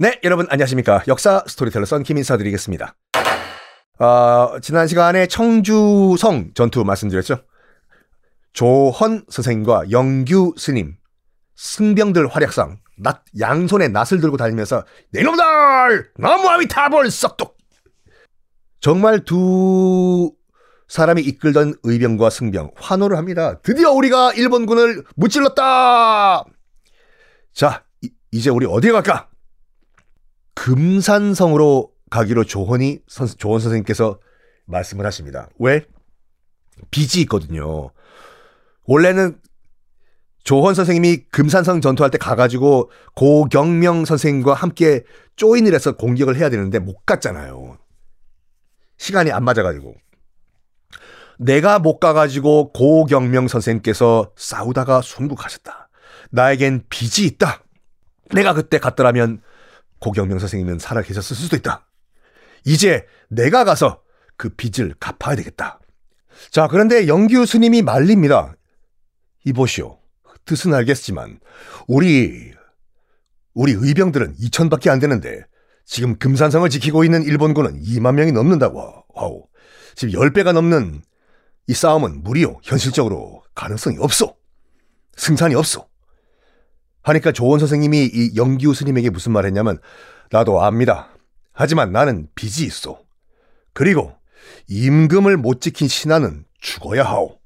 네, 여러분 안녕하십니까. 역사 스토리텔러 썬킴 인사 드리겠습니다. 어, 지난 시간에 청주성 전투 말씀드렸죠. 조헌 선생님과 영규 스님, 승병들 활약상, 낫, 양손에 낫을 들고 다니면서, 네놈들! 나무아미타불 썩둑! 정말 두 사람이 이끌던 의병과 승병, 환호를 합니다. 드디어 우리가 일본군을 무찔렀다! 자, 이, 이제 우리 어디에 갈까? 금산성으로 가기로 조헌이 선, 조헌 선생님께서 말씀을 하십니다. 왜? 빚이 있거든요. 원래는 조헌 선생님이 금산성 전투할 때 가가지고 고경명 선생님과 함께 조인을 해서 공격을 해야 되는데 못 갔잖아요. 시간이 안 맞아가지고. 내가 못 가가지고 고경명 선생님께서 싸우다가 순국하셨다. 나에겐 빚이 있다. 내가 그때 갔더라면 고경명 선생님은 살아 계셨을 수도 있다. 이제 내가 가서 그 빚을 갚아야 되겠다. 자, 그런데 영규 스님이 말립니다. 이보시오. 뜻은 알겠지만, 우리, 우리 의병들은 2천밖에 안 되는데, 지금 금산성을 지키고 있는 일본군은 2만 명이 넘는다고. wow. 지금 10배가 넘는 이 싸움은 무리요. 현실적으로 가능성이 없어. 승산이 없어. 하니까 조원 선생님이 이 영기우 스님에게 무슨 말 했냐면, 나도 압니다. 하지만 나는 빚이 있어. 그리고 임금을 못 지킨 신하는 죽어야 하오.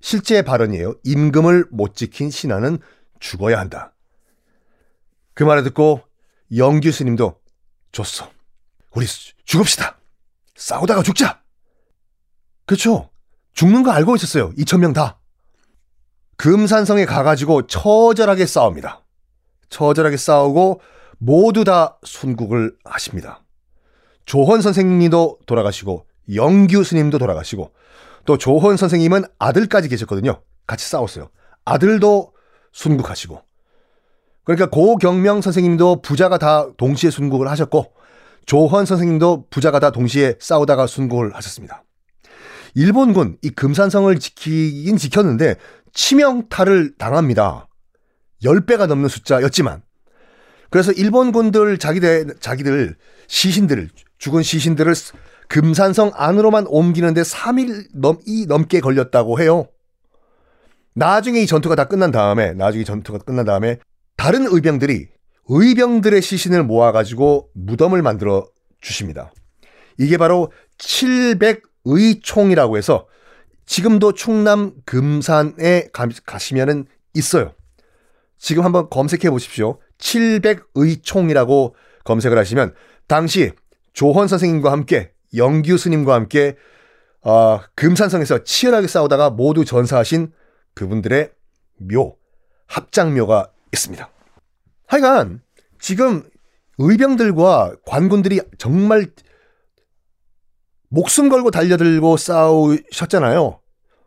실제 발언이에요. 임금을 못 지킨 신하는 죽어야 한다. 그 말을 듣고 영규 스님도 줬어. 우리 죽읍시다. 싸우다가 죽자. 그렇죠. 죽는 거 알고 있었어요. 2천 명 다. 금산성에 가가지고 처절하게 싸웁니다. 처절하게 싸우고 모두 다 순국을 하십니다. 조헌 선생님도 돌아가시고 영규 스님도 돌아가시고 또 조헌 선생님은 아들까지 계셨거든요. 같이 싸웠어요. 아들도 순국하시고 그러니까 고경명 선생님도 부자가 다 동시에 순국을 하셨고 조헌 선생님도 부자가 다 동시에 싸우다가 순국을 하셨습니다. 일본군 이 금산성을 지키긴 지켰는데 치명타를 당합니다. 10배가 넘는 숫자였지만 그래서 일본군들 자기들 자기들 시신들을 죽은 시신들을 금산성 안으로만 옮기는데 3일 넘 이 넘게 걸렸다고 해요. 나중에 이 전투가 다 끝난 다음에 나중에 전투가 끝난 다음에 다른 의병들이 의병들의 시신을 모아가지고 무덤을 만들어 주십니다. 이게 바로 700 의총이라고 해서 지금도 충남 금산에 가시면은 있어요. 지금 한번 검색해 보십시오. 700의총이라고 검색을 하시면 당시 조헌 선생님과 함께 영규 스님과 함께 어, 금산성에서 치열하게 싸우다가 모두 전사하신 그분들의 묘, 합장묘가 있습니다. 하여간 지금 의병들과 관군들이 정말 목숨 걸고 달려들고 싸우셨잖아요.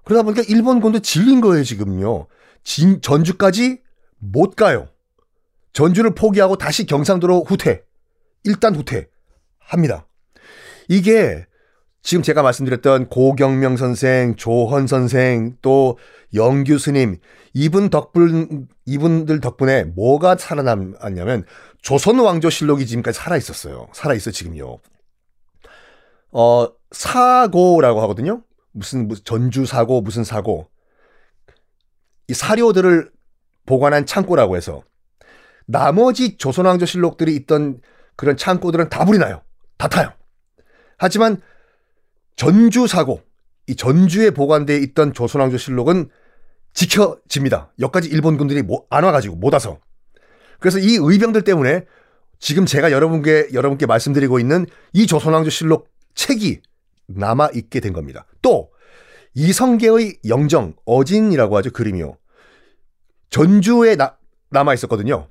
그러다 보니까 일본군도 질린 거예요, 지금요. 진, 전주까지 못 가요. 전주를 포기하고 다시 경상도로 후퇴. 일단 후퇴. 합니다. 이게 지금 제가 말씀드렸던 고경명 선생, 조헌 선생, 또 영규 스님, 이분 덕분, 이분들 덕분에 뭐가 살아남았냐면, 조선 왕조 실록이 지금까지 살아있었어요. 살아있어, 지금요. 어, 사고라고 하거든요. 무슨, 전주 사고, 무슨 사고. 이 사료들을 보관한 창고라고 해서 나머지 조선왕조실록들이 있던 그런 창고들은 다 불이 나요. 다 타요. 하지만 전주 사고, 이 전주에 보관되어 있던 조선왕조실록은 지켜집니다. 여기까지 일본군들이 안 와가지고 못 와서. 그래서 이 의병들 때문에 지금 제가 여러분께 여러분께 말씀드리고 있는 이 조선왕조실록 책이 남아 있게 된 겁니다. 또 이성계의 영정 어진이라고 하죠 그림이요. 전주에 나, 남아 있었거든요.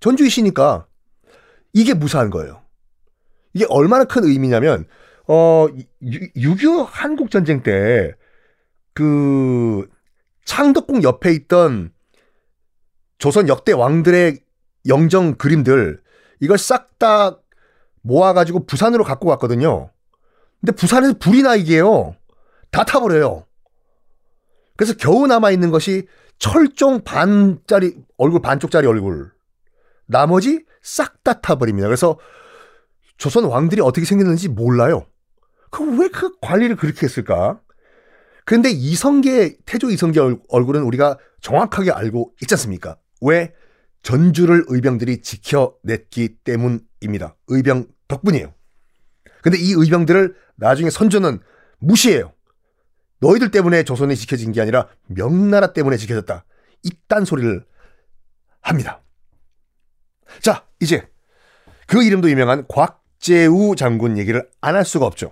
전주이시니까 이게 무사한 거예요. 이게 얼마나 큰 의미냐면 어 6.25 한국 전쟁 때 그 창덕궁 옆에 있던 조선 역대 왕들의 영정 그림들 이걸 싹 다 모아가지고 부산으로 갖고 갔거든요. 근데 부산에서 불이 나 이게요. 다 타버려요. 그래서 겨우 남아있는 것이 철종 반짜리, 얼굴 반쪽짜리 얼굴. 나머지 싹 다 타버립니다. 그래서 조선 왕들이 어떻게 생겼는지 몰라요. 그왜그 관리를 그렇게 했을까? 그런데 이성계, 태조 이성계 얼굴은 우리가 정확하게 알고 있지 않습니까? 왜? 전주를 의병들이 지켜냈기 때문입니다. 의병 덕분이에요. 근데 이 의병들을 나중에 선조는 무시해요. 너희들 때문에 조선이 지켜진 게 아니라 명나라 때문에 지켜졌다. 이딴 소리를 합니다. 자, 이제 그 이름도 유명한 곽재우 장군 얘기를 안 할 수가 없죠.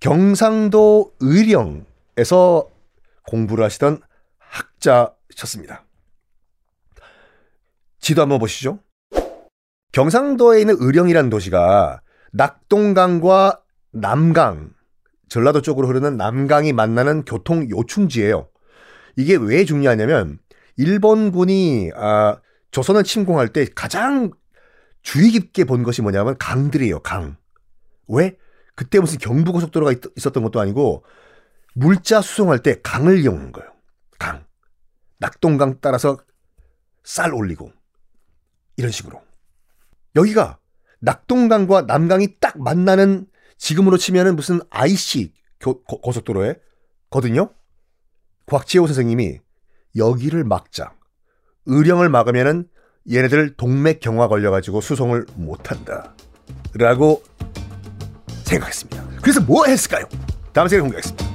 경상도 의령에서 공부를 하시던 학자셨습니다. 지도 한번 보시죠. 경상도에 있는 의령이라는 도시가 낙동강과 남강, 전라도 쪽으로 흐르는 남강이 만나는 교통 요충지예요. 이게 왜 중요하냐면 일본군이 아, 조선을 침공할 때 가장 주의 깊게 본 것이 뭐냐면 강들이에요. 강. 왜? 그때 무슨 경부고속도로가 있, 었던 것도 아니고 물자 수송할 때 강을 이용한 거예요. 강. 낙동강 따라서 쌀 올리고 이런 식으로. 여기가 낙동강과 남강이 딱 만나는 지금으로 치면은 무슨 IC 교, 고, 고속도로에 거든요. 곽지호 선생님이 여기를 막자. 의령을 막으면은 얘네들 동맥 경화 걸려가지고 수송을 못한다. 라고 생각했습니다. 그래서 뭐 했을까요? 다음 시간에 공개하겠습니다.